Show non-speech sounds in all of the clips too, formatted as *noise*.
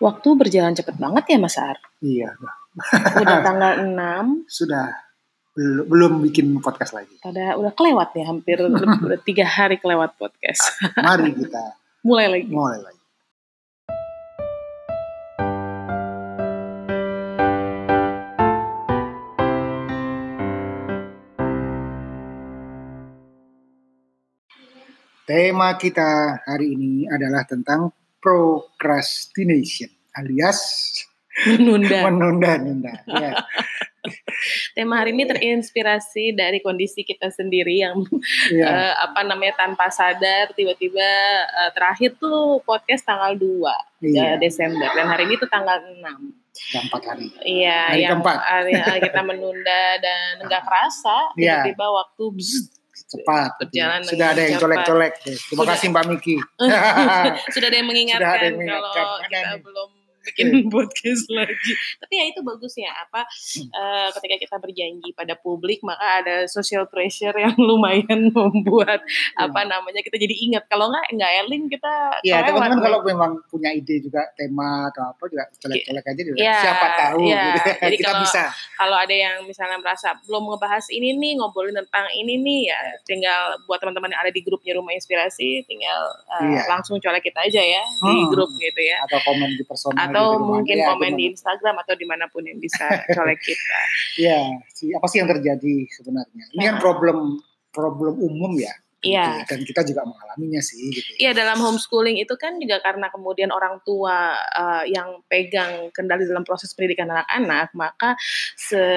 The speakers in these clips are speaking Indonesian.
Waktu berjalan cepet banget ya Mas Ar. Iya, Udah *laughs* tanggal 6, sudah belum belum bikin podcast lagi. pada udah kelewat ya hampir *laughs* udah tiga hari kelewat podcast. Mari kita *laughs* Mulai lagi. mulai lagi. Tema kita hari ini adalah tentang procrastination alias Menunda. *laughs* menunda-nunda. Ya. *laughs* Tema hari ini terinspirasi dari kondisi kita sendiri yang Ya. eh, apa namanya tanpa sadar tiba-tiba eh, terakhir tuh podcast tanggal 2 Iya. Desember dan hari ini tuh tanggal 6. Udah empat hari. Iya, Hari yang keempat. hari, hari kita menunda dan nggak *laughs* kerasa Iya. tiba-tiba waktu bzzz, Cepat. Berjalan Sudah ada yang colek-colek. Terima Sudah. kasih Mbak Miki. *laughs* sudah ada yang *laughs* mengingatkan, Sudah ada yang mengingatkan. kalau kita belum bikin *laughs* podcast lagi. Tapi ya itu bagus ya apa eh, ketika kita berjanji pada publik maka ada social pressure yang *laughs* lumayan membuat Iya. apa namanya kita jadi ingat kalau nggak nggak Elin kita Ya, kelewat teman-teman nih. kalau memang punya ide juga tema atau apa juga colek-colek aja juga. Iya, Siapa tahu iya. gitu. Jadi *laughs* kita kalau- bisa. kalau ada yang misalnya merasa belum ngebahas ini nih ngobrolin tentang ini nih ya tinggal buat teman-teman yang ada di grupnya rumah inspirasi tinggal Iya. langsung colek kita aja ya di Hmm. grup gitu ya Atau komen di personal atau gitu, mungkin ya, komen di? Instagram atau di mana pun yang bisa *laughs* colek kita. Iya, si apa sih yang terjadi sebenarnya? Ini kan Ah. problem problem umum ya. Iya. gitu. Dan kita juga mengalaminya sih gitu. Iya dalam homeschooling itu kan juga karena kemudian orang tua eh, yang pegang kendali dalam proses pendidikan anak-anak, maka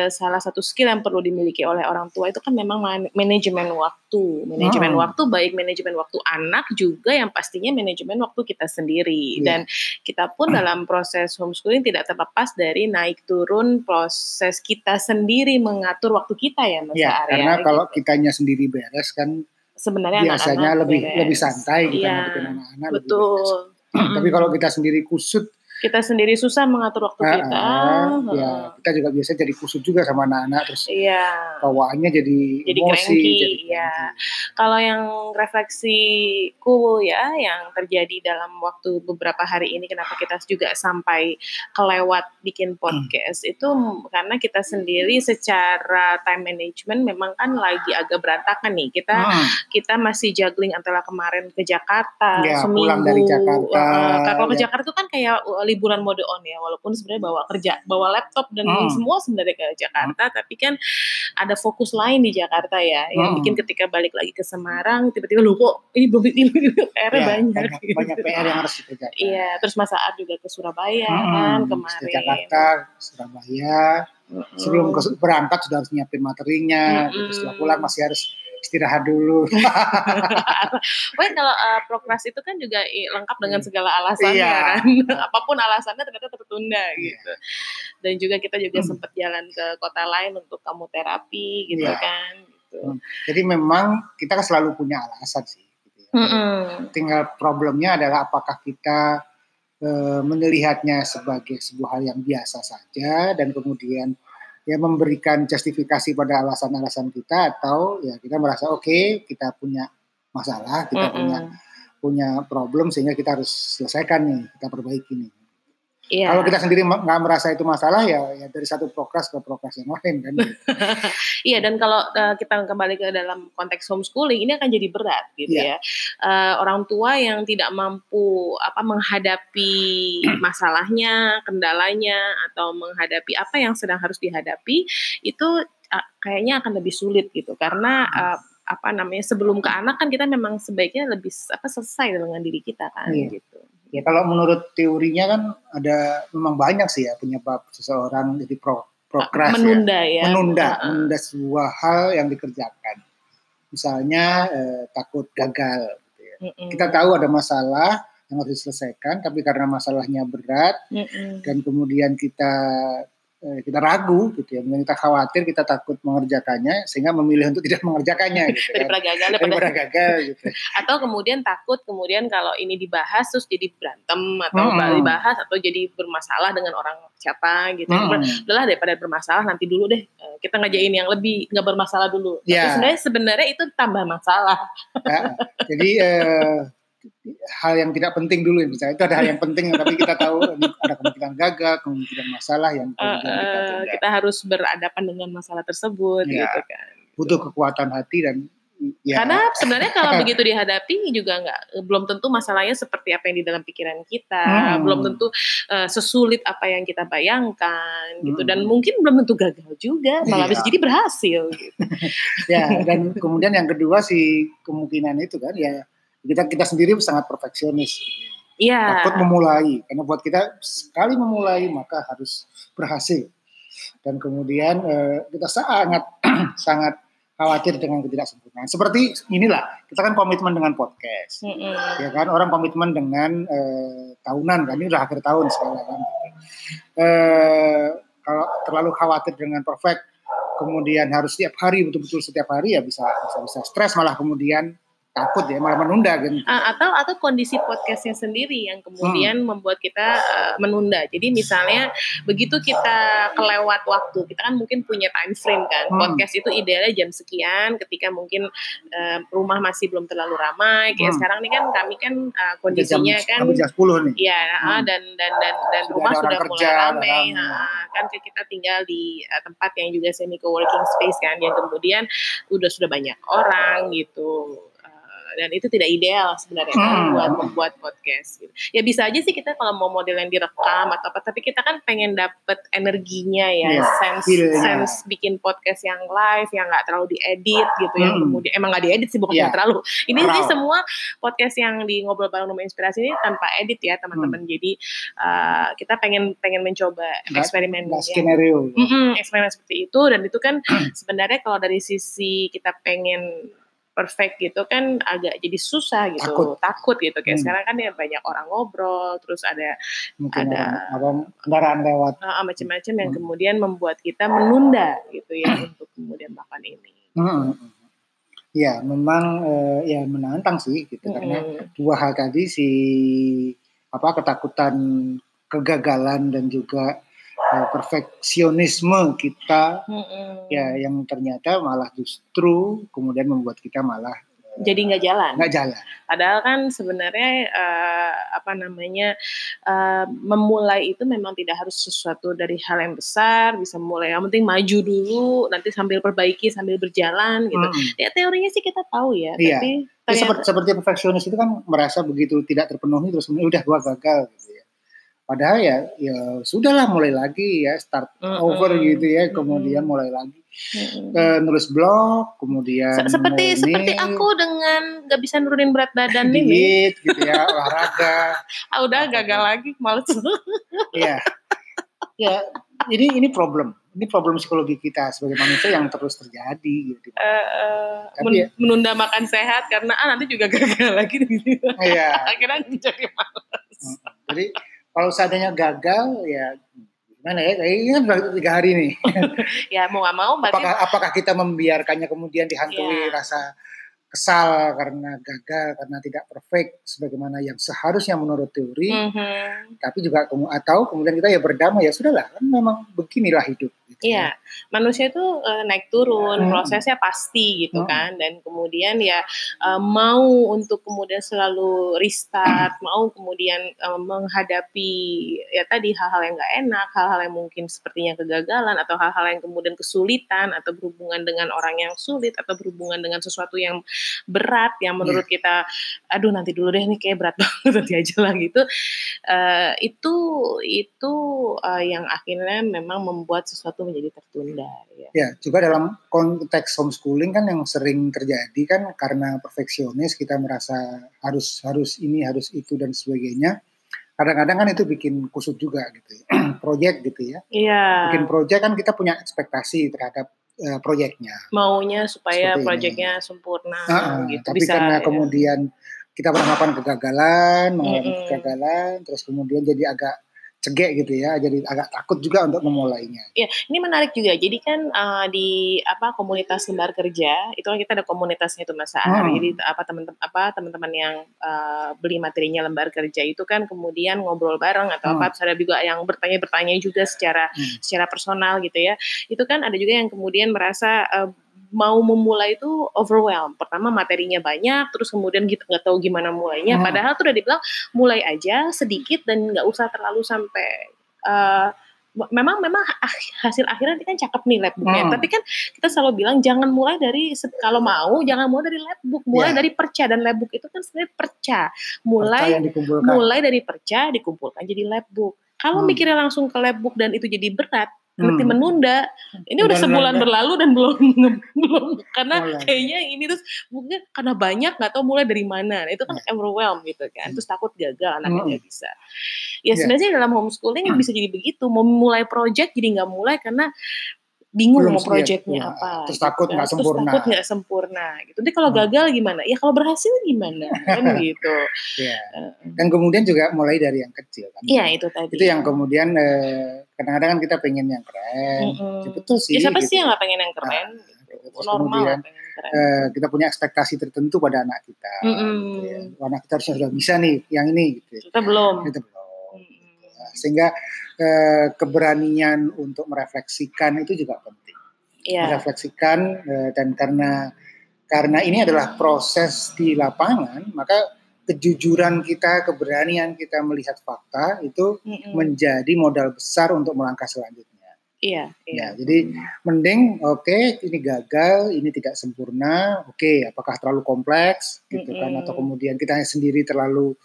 salah satu skill yang perlu dimiliki oleh orang tua itu kan memang man- manajemen waktu, manajemen Hmm. waktu baik manajemen waktu anak juga yang pastinya manajemen waktu kita sendiri Iya. dan kita pun *clears throat* dalam proses homeschooling tidak terlepas dari naik turun proses kita sendiri mengatur waktu kita ya Mas Ya, Arya, karena kalau gitu. kitanya sendiri beres kan sebenarnya biasanya anak-anak lebih beres. lebih santai kita Iya, ngadepin anak-anak lebih betul. Tapi kalau kita sendiri kusut kita sendiri susah mengatur waktu Ah, kita. ya kita juga biasa jadi kusut juga sama anak-anak terus Iya. bawaannya jadi, Jadi emosi cranky, jadi ya. cranky. Kalau yang refleksiku ya, yang terjadi dalam waktu beberapa hari ini, kenapa kita juga sampai kelewat bikin podcast itu karena kita sendiri secara time management memang kan lagi agak berantakan nih. Kita Hmm, kita masih juggling antara kemarin ke Jakarta Ya, seminggu. pulang dari Jakarta, Eh, kalau ke ya. Jakarta itu kan kayak uh, liburan mode on ya, walaupun sebenarnya bawa kerja, bawa laptop dan Hmm. semua sebenarnya ke Jakarta, tapi kan ada fokus lain di Jakarta ya, yang Hmm. bikin ketika balik lagi ke Semarang tiba-tiba lu kok ini belum ini PR-nya ya, banyak. banyak, gitu. banyak PR yang harus dikerjakan Iya, terus Mas Saat juga ke Surabaya Hmm, kan ke kemarin. Jakarta Surabaya Mm-mm. sebelum ke- berangkat sudah harus nyiapin materinya Mm-mm. terus setelah pulang masih harus istirahat dulu *laughs* Pokoknya kalau uh, prokras itu kan juga lengkap dengan segala alasannya Iya. kan. *laughs* Apa pun alasannya ternyata tertunda Iya. gitu. Dan juga kita juga Hmm. sempat jalan ke kota lain untuk kamu terapi gitu Iya. kan. Gitu. Hmm. jadi memang kita kan selalu punya alasan sih gitu ya. Mm-mm. tinggal problemnya adalah apakah kita eh, melihatnya sebagai sebuah hal yang biasa saja dan kemudian ya memberikan justifikasi pada alasan-alasan kita atau ya kita merasa oke kita punya masalah kita punya Mm-mm. punya problem sehingga kita harus selesaikan nih kita perbaiki nih Iya. kalau kita sendiri nggak merasa itu masalah ya, ya dari satu prokras ke prokras yang lain kan *laughs* Iya dan kalau uh, kita kembali ke dalam konteks homeschooling ini akan jadi berat gitu Iya. ya. Uh, orang tua yang tidak mampu apa menghadapi *clears throat* masalahnya, kendalanya atau menghadapi apa yang sedang harus dihadapi itu uh, kayaknya akan lebih sulit gitu karena uh, apa namanya sebelum ke anak kan kita memang sebaiknya lebih apa selesai dengan diri kita kan Iya. gitu. Ya kalau menurut teorinya kan ada memang banyak sih ya penyebab seseorang jadi pro, prokras ya. menunda ya. menunda, Heeh. menunda sebuah hal yang dikerjakan. Misalnya eh, takut gagal. gitu ya. Mm-mm. Kita tahu ada masalah yang harus diselesaikan, tapi karena masalahnya berat Mm-mm. dan kemudian kita kita ragu gitu ya, kemudian kita khawatir, kita takut mengerjakannya, sehingga memilih untuk tidak *laughs* mengerjakannya gitu kan. daripada gagal daripada gagal gitu. *laughs* atau kemudian takut kemudian kalau ini dibahas terus jadi berantem atau Hmm. dibahas atau jadi bermasalah dengan orang siapa gitu Hmm. udahlah daripada bermasalah nanti dulu deh eh, kita ngajain yang lebih nggak bermasalah dulu tapi Ya. sebenarnya sebenarnya itu tambah masalah *laughs* Ya, jadi eh, hal yang tidak penting dulu misalnya itu ada hal yang penting *laughs* tapi kita tahu ada kemungkinan gagal kemungkinan masalah yang kemudian kita, uh, kita harus berhadapan dengan masalah tersebut ya, gitu kan butuh kekuatan hati dan Ya. Karena sebenarnya kalau *laughs* begitu dihadapi juga nggak belum tentu masalahnya seperti apa yang di dalam pikiran kita, hmm. belum tentu uh, sesulit apa yang kita bayangkan gitu. hmm. dan mungkin belum tentu gagal juga, malah bisa iya. jadi berhasil gitu. *laughs* ya, dan kemudian yang kedua si kemungkinan itu kan ya kita kita sendiri sangat perfeksionis. Iya. Takut memulai karena buat kita sekali memulai maka harus berhasil. Dan kemudian uh, kita sangat *clears throat* sangat khawatir dengan ketidaksempurnaan. Seperti inilah, kita kan komitmen dengan podcast. Mm -hmm. Ya kan, orang komitmen dengan uh, tahunan kan, ini udah akhir tahun sekarang kan. Uh, kalau terlalu khawatir dengan perfect, kemudian harus setiap hari betul-betul setiap hari ya bisa bisa bisa stres malah kemudian takut ya malah menunda kan atau atau kondisi podcastnya sendiri yang kemudian hmm. membuat kita uh, menunda jadi misalnya begitu kita kelewat waktu kita kan mungkin punya time frame kan hmm. podcast itu idealnya jam sekian ketika mungkin uh, rumah masih belum terlalu ramai kayak hmm. sekarang nih kan kami kan uh, kondisinya jam, kan jam 10 nih ya hmm. dan dan dan dan sudah rumah sudah mulai ramai kan kita tinggal di uh, tempat yang juga semi co-working space kan yang kemudian udah sudah banyak orang gitu dan itu tidak ideal sebenarnya kan hmm. buat membuat podcast gitu. Ya bisa aja sih kita kalau mau model yang direkam atau apa tapi kita kan pengen dapet energinya ya, yeah. sense yeah. sense bikin podcast yang live yang nggak terlalu diedit gitu hmm. yang kemudian emang nggak diedit sih bukan yeah. terlalu. Ini sih semua podcast yang di ngobrol bareng rumah inspirasi ini tanpa edit ya teman-teman. Hmm. Jadi uh, kita pengen pengen mencoba eksperimen skenario. Mm -mm, eksperimen seperti itu dan itu kan *clears throat* sebenarnya kalau dari sisi kita pengen perfect gitu kan agak jadi susah gitu takut, takut gitu kayak hmm. sekarang kan ya banyak orang ngobrol terus ada Mungkin ada apa, kendaraan lewat uh, macam-macam yang hmm. kemudian membuat kita menunda gitu ya untuk kemudian makan ini hmm. ya memang uh, ya menantang sih gitu hmm. karena dua hal tadi si apa ketakutan kegagalan dan juga uh, perfeksionisme kita hmm. ya yang ternyata malah justru kemudian membuat kita malah uh, jadi nggak jalan nggak jalan padahal kan sebenarnya uh, apa namanya uh, memulai itu memang tidak harus sesuatu dari hal yang besar bisa mulai yang penting maju dulu nanti sambil perbaiki sambil berjalan gitu hmm. ya teorinya sih kita tahu ya iya. tapi ya, seperti, seperti perfeksionis itu kan merasa begitu tidak terpenuhi terus udah gua gagal gitu Padahal ya ya sudahlah mulai lagi ya start over gitu ya, kemudian mulai lagi uh, nulis blog, kemudian seperti seperti aku dengan gak bisa nurunin berat badan ini, gitu ya olahraga. *laughs* ah, udah gagal lagi males. *laughs* Iya. ya ini ini problem ini problem psikologi kita sebagai manusia yang terus terjadi gitu. Uh, uh, men ya, menunda makan sehat karena ah nanti juga *laughs* gagal lagi gitu. Iya. Akhirnya jadi malas. Jadi kalau seandainya gagal ya gimana ya ini kan baru tiga hari nih *laughs* ya mau gak mau apakah apakah kita membiarkannya kemudian dihantui ya. rasa kesal karena gagal karena tidak perfect sebagaimana yang seharusnya menurut teori mm -hmm. tapi juga atau kemudian kita ya berdamai ya sudahlah kan memang beginilah hidup Iya, manusia itu uh, naik turun, hmm. prosesnya pasti gitu hmm. kan, dan kemudian ya uh, mau untuk kemudian selalu restart, hmm. mau kemudian uh, menghadapi ya tadi hal-hal yang nggak enak, hal-hal yang mungkin sepertinya kegagalan atau hal-hal yang kemudian kesulitan atau berhubungan dengan orang yang sulit atau berhubungan dengan sesuatu yang berat yang menurut yeah. kita, aduh nanti dulu deh ini kayak berat *laughs* banget nanti aja lah gitu, uh, itu itu uh, yang akhirnya memang membuat sesuatu menjadi tertunda ya. Ya, juga dalam konteks homeschooling kan yang sering terjadi kan karena perfeksionis kita merasa harus harus ini harus itu dan sebagainya. Kadang-kadang kan itu bikin kusut juga gitu ya. *clears throat* project gitu ya. Iya. Bikin project kan kita punya ekspektasi terhadap uh, proyeknya. Maunya supaya proyeknya sempurna uh, gitu. Tapi bisa, karena ya. kemudian kita beranggapan kegagalan, mengalami mm -hmm. kegagalan, terus kemudian jadi agak cegek gitu ya jadi agak takut juga untuk memulainya. Iya, ini menarik juga. Jadi kan uh, di apa komunitas lembar kerja itu kan kita ada komunitasnya itu Mas Hmm. Jadi apa teman-teman apa teman-teman yang uh, beli materinya lembar kerja itu kan kemudian ngobrol bareng atau hmm. apa ada juga yang bertanya-bertanya juga secara hmm. secara personal gitu ya. Itu kan ada juga yang kemudian merasa uh, mau memulai itu overwhelm. Pertama materinya banyak, terus kemudian kita nggak tahu gimana mulainya. Hmm. Padahal tuh udah dibilang mulai aja sedikit dan nggak usah terlalu sampai uh, memang memang hasil akhirnya kan cakep nih labbooknya. Hmm. Tapi kan kita selalu bilang jangan mulai dari kalau mau jangan mulai dari labbook, mulai yeah. dari perca dan labbook itu kan sebenarnya perca. Mulai perca mulai dari perca dikumpulkan jadi labbook. Kalau hmm. mikirnya langsung ke labbook dan itu jadi berat, berarti hmm. menunda. Ini udah sebulan berlalu dan belum *laughs* belum karena mulai. kayaknya ini terus mungkin karena banyak nggak tahu mulai dari mana. Nah, itu kan yeah. overwhelm gitu kan. Terus takut gagal anaknya nggak hmm. bisa. Ya sebenarnya dalam homeschooling hmm. *clears throat* bisa jadi begitu. Mau mulai project jadi nggak mulai karena bingung Belum mau proyeknya ya, apa. Terus takut nggak gitu. sempurna. Terus takut nggak sempurna gitu. Nanti kalau hmm. gagal gimana? Ya kalau berhasil gimana? kan *laughs* gitu. Ya. Dan kemudian juga mulai dari yang kecil kan. Iya itu tadi. Itu yang kemudian eh, kadang-kadang kan kita pengen yang keren. Mm -hmm. Betul sih. Ya siapa gitu. sih yang nggak pengen yang keren? Nah, gitu. Terus Normal kemudian eh, kita punya ekspektasi tertentu pada anak kita. Mm -hmm. ya. Anak kita harusnya sudah bisa nih yang ini gitu. Kita belum. Kita belum. Mm -hmm. Sehingga eh, keberanian untuk merefleksikan itu juga penting. Yeah. Merefleksikan eh, dan karena karena ini adalah proses di lapangan, maka kejujuran kita, keberanian kita melihat fakta itu mm -hmm. menjadi modal besar untuk melangkah selanjutnya. Iya, iya. Ya, jadi mending oke okay, ini gagal, ini tidak sempurna, oke okay, apakah terlalu kompleks gitu mm -hmm. kan atau kemudian kita sendiri terlalu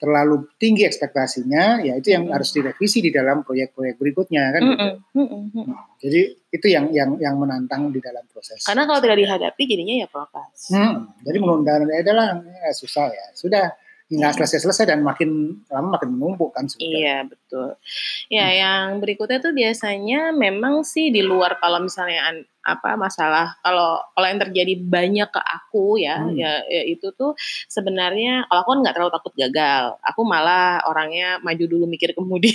terlalu tinggi ekspektasinya, ya itu yang mm -hmm. harus direvisi di dalam proyek-proyek berikutnya kan. Mm -hmm. gitu. mm -hmm. Jadi itu yang yang yang menantang di dalam proses. Karena kalau tidak dihadapi jadinya ya prokes. Hmm, jadi menunda adalah ya, susah ya. Sudah nggak selesai-selesai dan makin lama makin menumpuk kan sebenernya. Iya betul. Ya hmm. yang berikutnya tuh biasanya memang sih di luar kalau misalnya apa masalah kalau kalau yang terjadi banyak ke aku ya hmm. ya, ya itu tuh sebenarnya kalau aku kan nggak terlalu takut gagal aku malah orangnya maju dulu mikir kemudian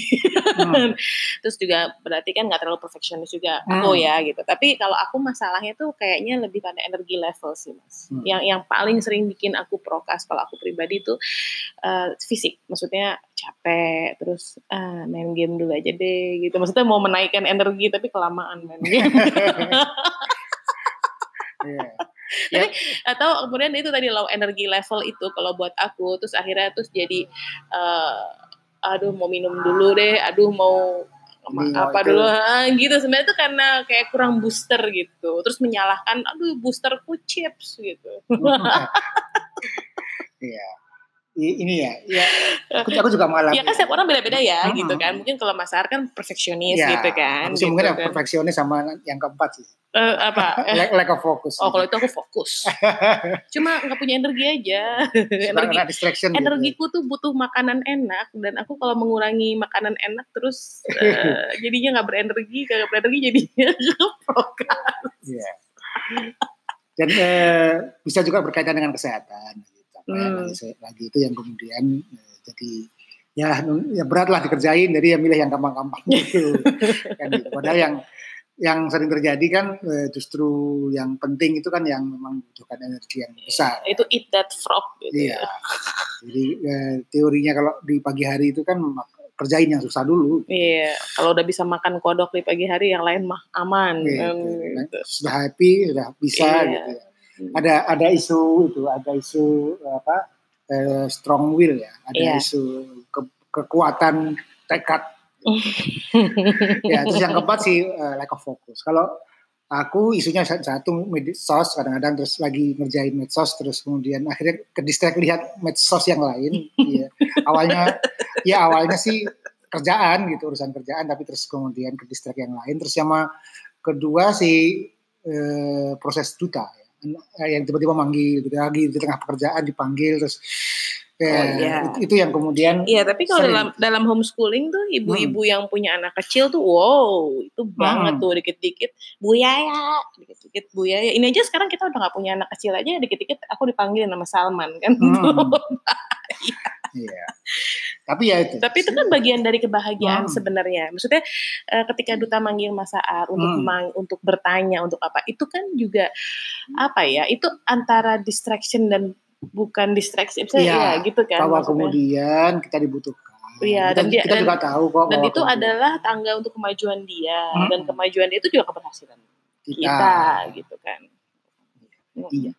hmm. *laughs* terus juga berarti kan nggak terlalu perfectionist juga hmm. aku ya gitu tapi kalau aku masalahnya tuh kayaknya lebih pada energi level sih mas hmm. yang yang paling sering bikin aku prokas kalau aku pribadi tuh uh, fisik maksudnya capek terus ah, main game dulu aja deh gitu. Maksudnya mau menaikkan energi tapi kelamaan main game. *laughs* Yeah. Tapi, atau kemudian itu tadi low energy level itu kalau buat aku terus akhirnya terus jadi uh, aduh mau minum dulu deh aduh mau apa itu. dulu. Ah, gitu. Sebenarnya itu karena kayak kurang booster gitu. Terus menyalahkan aduh boosterku chips gitu. *laughs* Iya ini ya, ya aku, aku juga mengalami. Ya kan setiap orang beda-beda ya, hmm. gitu kan. Mungkin kalau Mas Ar kan perfeksionis ya, gitu kan. Gitu mungkin kan. perfeksionis sama yang keempat sih. Uh, apa? *laughs* lack, lack of focus. Oh, kalau itu aku fokus. *laughs* Cuma nggak punya energi aja. energi, distraction. Gitu. Energiku gitu. tuh butuh makanan enak dan aku kalau mengurangi makanan enak terus uh, jadinya nggak berenergi, nggak berenergi jadinya *laughs* fokus. Iya. Dan uh, bisa juga berkaitan dengan kesehatan hmm. lagi, lagi itu yang kemudian eh, jadi ya ya berat lah dikerjain jadi ya milih yang gampang-gampang *laughs* gitu kan gitu. padahal yang yang sering terjadi kan eh, justru yang penting itu kan yang memang membutuhkan energi yang besar itu eat that frog gitu iya. ya *laughs* jadi eh, teorinya kalau di pagi hari itu kan kerjain yang susah dulu. Iya, kalau udah bisa makan kodok di pagi hari, yang lain mah aman. Iya, kan, gitu. Sudah happy, sudah bisa iya. gitu ya ada ada isu itu ada isu apa eh, strong will ya ada yeah. isu ke, kekuatan tekad. *laughs* Ya terus yang keempat sih uh, lack of focus. Kalau aku isunya satu medsos kadang-kadang terus lagi ngerjain medsos terus kemudian akhirnya ke distract lihat medsos yang lain *laughs* ya. awalnya ya awalnya sih kerjaan gitu urusan kerjaan tapi terus kemudian ke distract yang lain. Terus sama kedua sih eh, proses duta ya yang tiba-tiba manggil gitu lagi di tengah pekerjaan dipanggil terus ya, oh, iya. itu, itu yang kemudian Iya, tapi kalau dalam dalam homeschooling tuh ibu-ibu hmm. yang punya anak kecil tuh wow, itu banget hmm. tuh dikit-dikit Bu Yaya, dikit-dikit Bu Yaya. Ini aja sekarang kita udah gak punya anak kecil aja dikit-dikit aku dipanggil nama Salman kan. Hmm. *laughs* Iya. Tapi ya itu. Tapi itu kan bagian dari kebahagiaan hmm. sebenarnya. Maksudnya uh, ketika duta manggil Mas Aar untuk hmm. mang, untuk bertanya untuk apa, itu kan juga apa ya? Itu antara distraction dan bukan distraction, ya, ya gitu kan. Bahwa kemudian kita dibutuhkan. Iya, dan dia, kita dan, juga tahu kok. Dan itu kemudian. adalah tangga untuk kemajuan dia hmm. dan kemajuan itu juga keberhasilan kita, kita gitu kan. Hmm. Iya.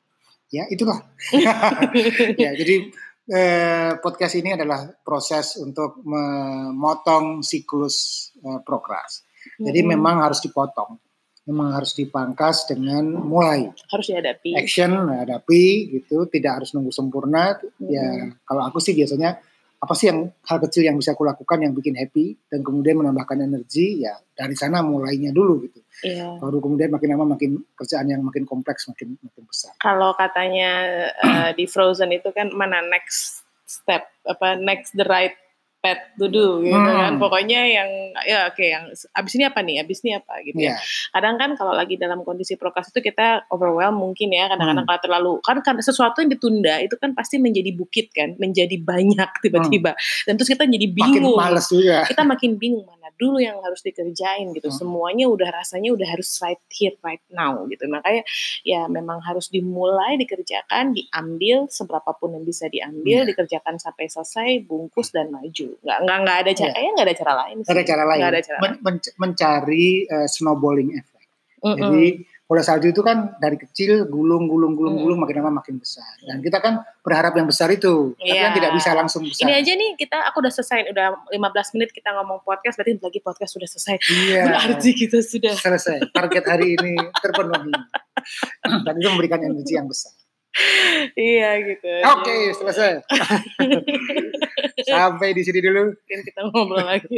Ya, itulah. *laughs* *laughs* ya, jadi eh, podcast ini adalah proses untuk memotong siklus eh, prokras. Jadi hmm. memang harus dipotong. Memang harus dipangkas dengan mulai. Harus dihadapi. Action, hadapi gitu. Tidak harus nunggu sempurna. Hmm. Ya, kalau aku sih biasanya apa sih yang hal kecil yang bisa aku lakukan yang bikin happy dan kemudian menambahkan energi ya dari sana mulainya dulu gitu. Iya. Baru kemudian makin lama makin kerjaan yang makin kompleks makin makin besar. Kalau katanya uh, di Frozen itu kan mana next step apa next the right pet to do gitu hmm. kan pokoknya yang ya oke okay, yang abis ini apa nih abis ini apa gitu yeah. ya iya. kadang kan kalau lagi dalam kondisi prokes itu kita overwhelm mungkin ya kadang-kadang hmm. kalau terlalu kan kan sesuatu yang ditunda itu kan pasti menjadi bukit kan menjadi banyak *laughs* tiba-tiba hmm. dan terus kita jadi bingung makin males juga kita makin bingung mana dulu yang harus dikerjain gitu hmm. semuanya udah rasanya udah harus right here right now gitu makanya ya memang harus dimulai dikerjakan diambil seberapa pun yang bisa diambil yeah. dikerjakan sampai selesai bungkus dan maju nggak nggak nggak ada cara yeah. nggak ada cara lain nggak ada cara lain ada cara Men, men, mencari uh, snowballing effect mm -hmm. jadi bola salju itu kan dari kecil gulung gulung gulung mm. gulung makin lama makin besar dan kita kan berharap yang besar itu yeah. tapi kan iya. tidak bisa langsung besar ini aja nih kita aku udah selesai udah 15 menit kita ngomong podcast berarti lagi podcast sudah selesai yeah. berarti kita sudah selesai target hari ini terpenuhi dan itu memberikan energi yang besar iya gitu. Oke, okay, selesai. Sampai di sini dulu. Mungkin kita ngobrol lagi.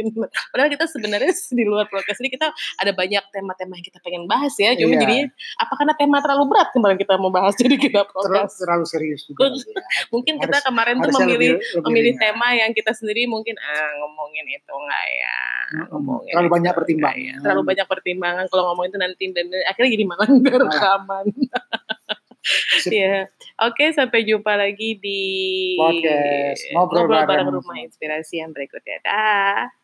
Padahal kita sebenarnya di luar podcast ini kita ada banyak tema-tema yang kita pengen bahas ya. Cuma iya. jadi apa karena tema terlalu berat kemarin kita mau bahas jadi kita podcast. Terlalu, terlalu serius juga. ya. *laughs* mungkin kita harus, kemarin tuh memilih lebih, lebih memilih ringan. tema yang kita sendiri mungkin ah, ngomongin itu enggak ya. Ngomongin terlalu banyak pertimbangan. Ya. Terlalu banyak pertimbangan kalau ngomongin itu nanti dan akhirnya jadi malah *laughs* rekaman. *laughs* Iya. Oke, sampai jumpa lagi di podcast ngobrol, ngobrol bareng, bareng rumah inspirasi yang berikutnya. Dah.